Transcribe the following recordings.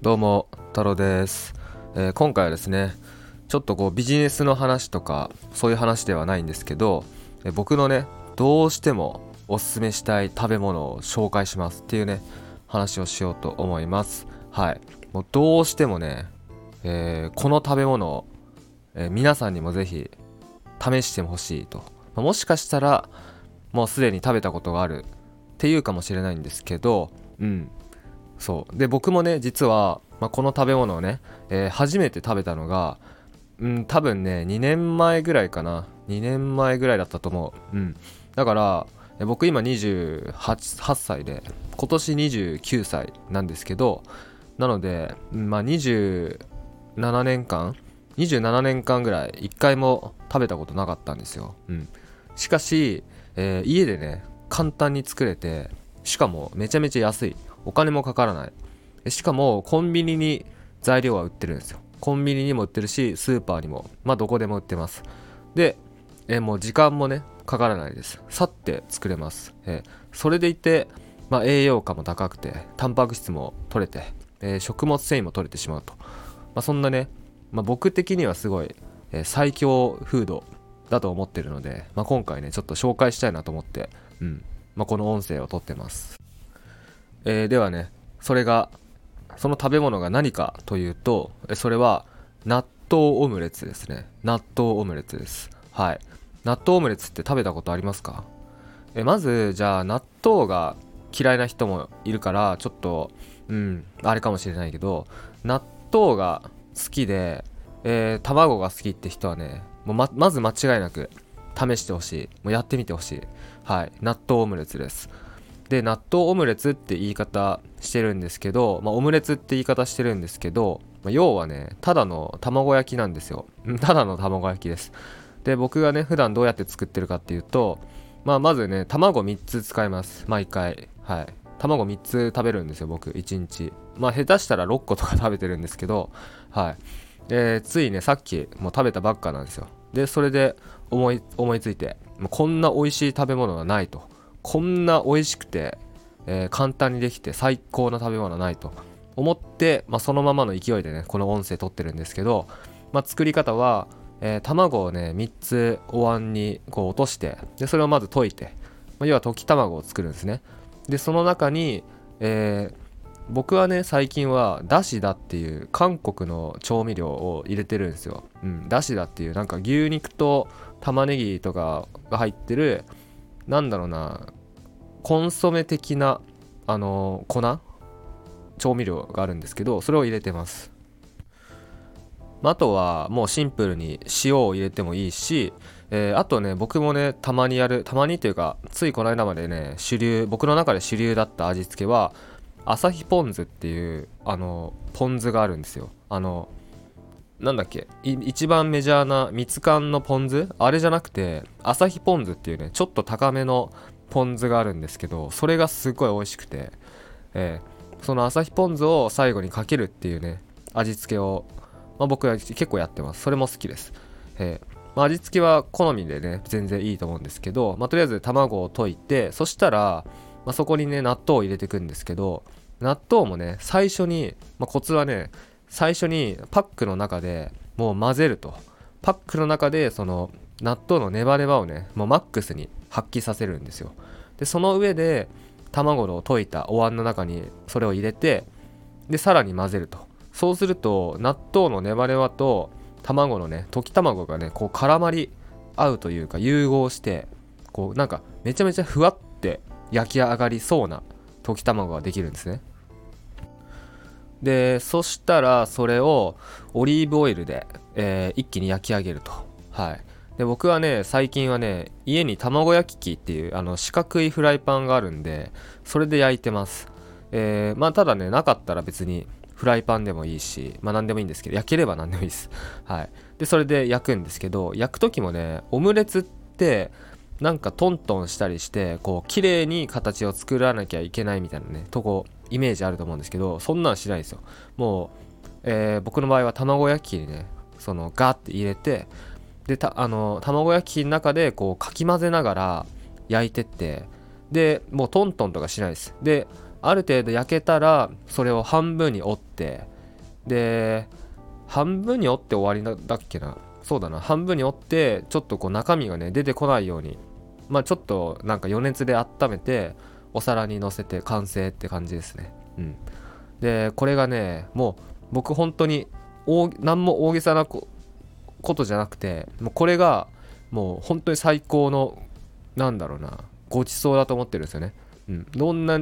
どうも太郎です、えー今回はですねちょっとこうビジネスの話とかそういう話ではないんですけど、えー僕のねどうしてもおすすめしたい食べ物を紹介しますっていうね話をしようと思います。はい。もうどうしてもね、えーこの食べ物を、え皆さんにもぜひ試してほしいと、まあもしかしたらもうすでに食べたことがあるっていうかもしれないんですけどうん。そう。で僕もね実は、まあ、この食べ物をね、えー初めて食べたのがうん多分ね2年前ぐらいかな。2年前ぐらいだったと思う。うん。だから僕今28 8歳で今年29歳なんですけどなので、まあ、27年間27年間ぐらい1回も食べたことなかったんですよ、うん、しかし、えー家でね簡単に作れてしかもめちゃめちゃ安い。お金もかからない。しかもコンビニに材料は売ってるんですよ。コンビニにも売ってるしスーパーにも。まあどこでも売ってます。でえもう時間もねかからないです。さって作れます。えそれでいて、まあ、栄養価も高くてタンパク質も取れて、え食物繊維も取れてしまうと、まあ、そんなね、まあ、僕的にはすごい、え最強フードだと思ってるので、まあ、今回ねちょっと紹介したいなと思って、うん。まあ、この音声を撮ってます。えーではねそれがその食べ物が何かというとそれは納豆オムレツですね。納豆オムレツです。はい。納豆オムレツって食べたことありますか？えまずじゃあ納豆が嫌いな人もいるからちょっとうんあれかもしれないけど納豆が好きで、えー卵が好きって人はねもうままず間違いなく試してほしい。もうやってみてほしい。はい。納豆オムレツです。で納豆オムレツって言い方してるんですけど、まあ、オムレツって言い方してるんですけど、まあ要はねただの卵焼きなんですよ。ただの卵焼きです。で僕がね普段どうやって作ってるかっていうと、まあ、まずね卵3つ使います。毎回。はい。卵3つ食べるんですよ僕。1日。まあ下手したら6個とか食べてるんですけどはい。でついねさっきもう食べたばっかなんですよ。でそれで思い思いついてもうこんな美味しい食べ物はないと。こんな美味しくて、えー簡単にできて最高な食べ物はないと思って、まあ、そのままの勢いでねこの音声撮ってるんですけど、まあ、作り方は、えー卵をね3つお椀にこう落としてでそれをまず溶いて、まあ要は溶き卵を作るんですねでその中に、えー僕はね最近はだしだっていう韓国の調味料を入れてるんですよ。うん、だしだっていうなんか牛肉と玉ねぎとかが入ってるなんだろうなコンソメ的なあの粉？調味料があるんですけどそれを入れてます。あとはもうシンプルに塩を入れてもいいし、えーあとね僕もねたまにやるたまにというかついこの間までね主流僕の中で主流だった味付けは朝日ポン酢っていうあのポン酢があるんですよあのなんだっけ？一番メジャーな蜜缶のポン酢？あれじゃなくて朝日ポン酢っていうねちょっと高めのポン酢があるんですけどそれがすごい美味しくて、えーその朝日ポン酢を最後にかけるっていうね味付けを、まあ、僕は結構やってます。それも好きです、えーまあ、味付けは好みでね全然いいと思うんですけど、まあ、とりあえず卵を溶いてそしたら、まあ、そこにね納豆を入れていくんですけど納豆もね最初に、まあ、コツはね最初にパックの中でもう混ぜると。パックの中でその納豆のネバネバをねもうマックスに発揮させるんですよ。でその上で卵の溶いたお椀の中にそれを入れてでさらに混ぜると。そうすると納豆のネバネバと卵のね溶き卵がねこう絡まり合うというか融合してこうなんかめちゃめちゃふわって焼き上がりそうな溶き卵ができるんですね。でそしたらそれをオリーブオイルで、えー一気に焼き上げると。はい。で僕はね最近はね家に卵焼き器っていうあの四角いフライパンがあるんでそれで焼いてます。えーまあただねなかったら別にフライパンでもいいしまあ何でもいいんですけど焼ければ何でもいいです。はい。でそれで焼くんですけど焼く時もねオムレツってなんかトントンしたりしてこう綺麗に形を作らなきゃいけないみたいなねとこイメージあると思うんですけどそんなんしないんですよ。もう、えー僕の場合は卵焼き器にねそのガーって入れてでたあの卵焼きの中でこうかき混ぜながら焼いてってでもうトントンとかしないです。である程度焼けたらそれを半分に折ってで半分に折って終わりだっけな？そうだな。半分に折ってちょっとこう中身がね出てこないようにまあちょっとなんか余熱で温めてお皿にのせて完成って感じですね。うん。でこれがねもう僕本当に大何も大げさなことじゃなくてもうこれがもう本当に最高のなんだろうなごちそうだと思ってるんですよね、うん、どんな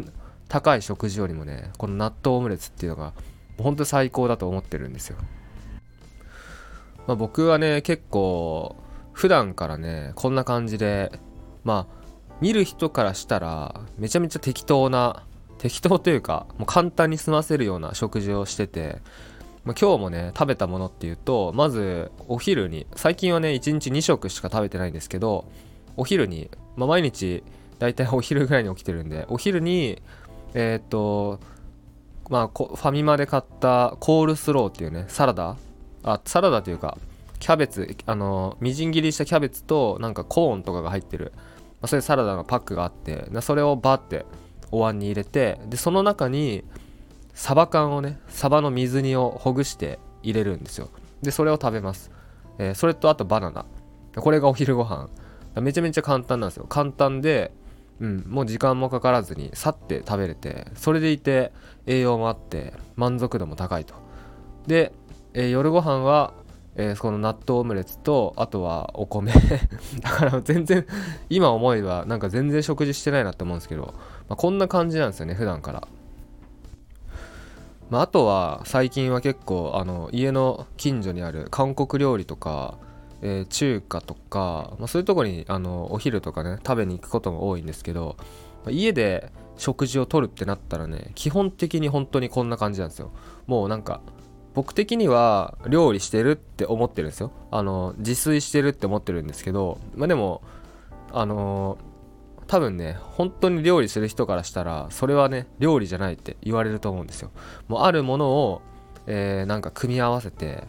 高い食事よりもねこの納豆オムレツっていうのが本当に最高だと思ってるんですよ、まあ、僕はね結構普段からねこんな感じでまあ見る人からしたらめちゃめちゃ適当な適当というかもう簡単に済ませるような食事をしてて、まあ、今日もね食べたものっていうとまずお昼に最近はね1日2食しか食べてないんですけどお昼に、まあ、毎日だいたいお昼ぐらいに起きてるんでお昼にえっ、とまあファミマで買ったコールスローっていうねサラダあサラダというかキャベツあのみじん切りしたキャベツとなんかコーンとかが入ってる、ま、そういうサラダのパックがあってそれをバッてお椀に入れてでその中にサバ缶をねサバの水煮をほぐして入れるんですよ。でそれを食べます、えー、それとあとバナナ。これがお昼ご飯。めちゃめちゃ簡単なんですよ。簡単でうん、もう時間もかからずにさって食べれてそれでいて栄養もあって満足度も高いと。で、えー、夜ご飯は、えー、この納豆オムレツとあとはお米。だから全然今思えばなんか全然食事してないなって思うんですけど、まあ、こんな感じなんですよね普段から。まあ、あとは最近は結構あの家の近所にある韓国料理とかえー、中華とか、まあ、そういうとこにあのお昼とかね食べに行くことも多いんですけど、まあ、家で食事をとるってなったらね基本的に本当にこんな感じなんですよ。もうなんか僕的には料理してるって思ってるんですよ。あの自炊してるって思ってるんですけどまあでもあの、多分ね本当に料理する人からしたらそれはね料理じゃないって言われると思うんですよ。もうあるものを、えー、なんか組み合わせて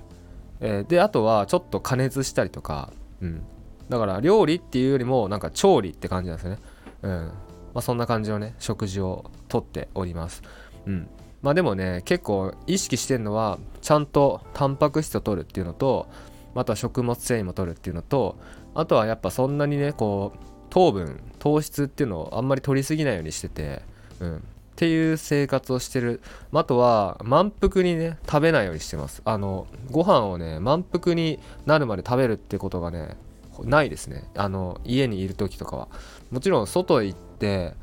えー、であとはちょっと加熱したりとか、うん、だから料理っていうよりもなんか調理って感じなんですよね。うん。まあそんな感じのね食事をとっております。うん。まあでもね結構意識してるのはちゃんとタンパク質を取るっていうのとあとは食物繊維も取るっていうのとあとはやっぱそんなにねこう糖分糖質っていうのをあんまり取りすぎないようにしてて、うん、っていう生活をしてる。あとは、満腹にね、食べないようにしてます。あの、ご飯をね、満腹になるまで食べるってことがね、ないですね。あの、家にいる時とかは。もちろん、外行って、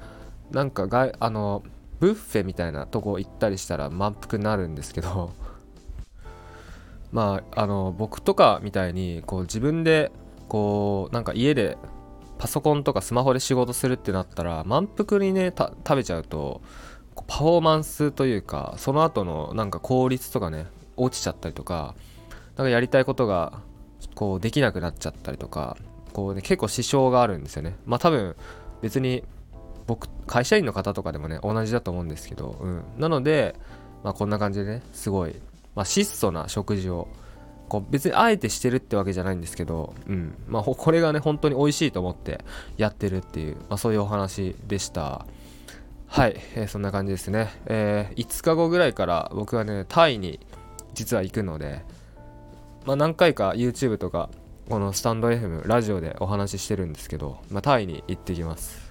なんかが、あの、ブッフェみたいなとこ行ったりしたら満腹になるんですけど、まあ、あの、僕とかみたいに、こう、自分で、こう、なんか家でパソコンとかスマホで仕事するってなったら満腹にね食べちゃうとパフォーマンスというかその後のなんか効率とかね落ちちゃったりとかなんかやりたいことがこうできなくなっちゃったりとかこうね結構支障があるんですよね。まあ多分別に会社員の方とかでもね同じだと思うんですけど、うん、なので、まあ、こんな感じでねすごい、まあ、質素な食事をこう別にあえてしてるってわけじゃないんですけど、うん。まあ、これがね本当に美味しいと思ってやってるっていう、まあ、そういうお話でした。はい、えー、そんな感じですね、えー、5日後ぐらいから僕はねタイに実は行くので、まあ、何回か YouTube とかこのスタンド FM ラジオでお話ししてるんですけど、まあ、タイに行ってきます。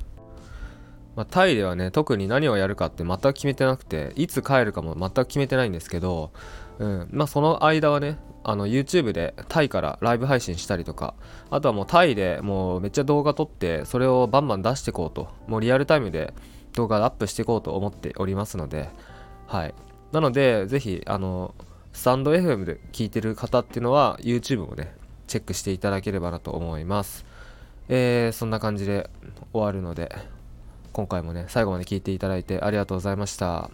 まあ、タイではね特に何をやるかって全く決めてなくていつ帰るかも全く決めてないんですけど、うんまあ、その間はねあの YouTube でタイからライブ配信したりとかあとはもうタイでもうめっちゃ動画撮ってそれをバンバン出していこうともうリアルタイムで動画アップしていこうと思っておりますのではい。なのでぜひあのスタンド FM で聞いてる方っていうのは YouTube もねチェックしていただければなと思います。えー、そんな感じで終わるので。今回もね最後まで聞いていただいてありがとうございました。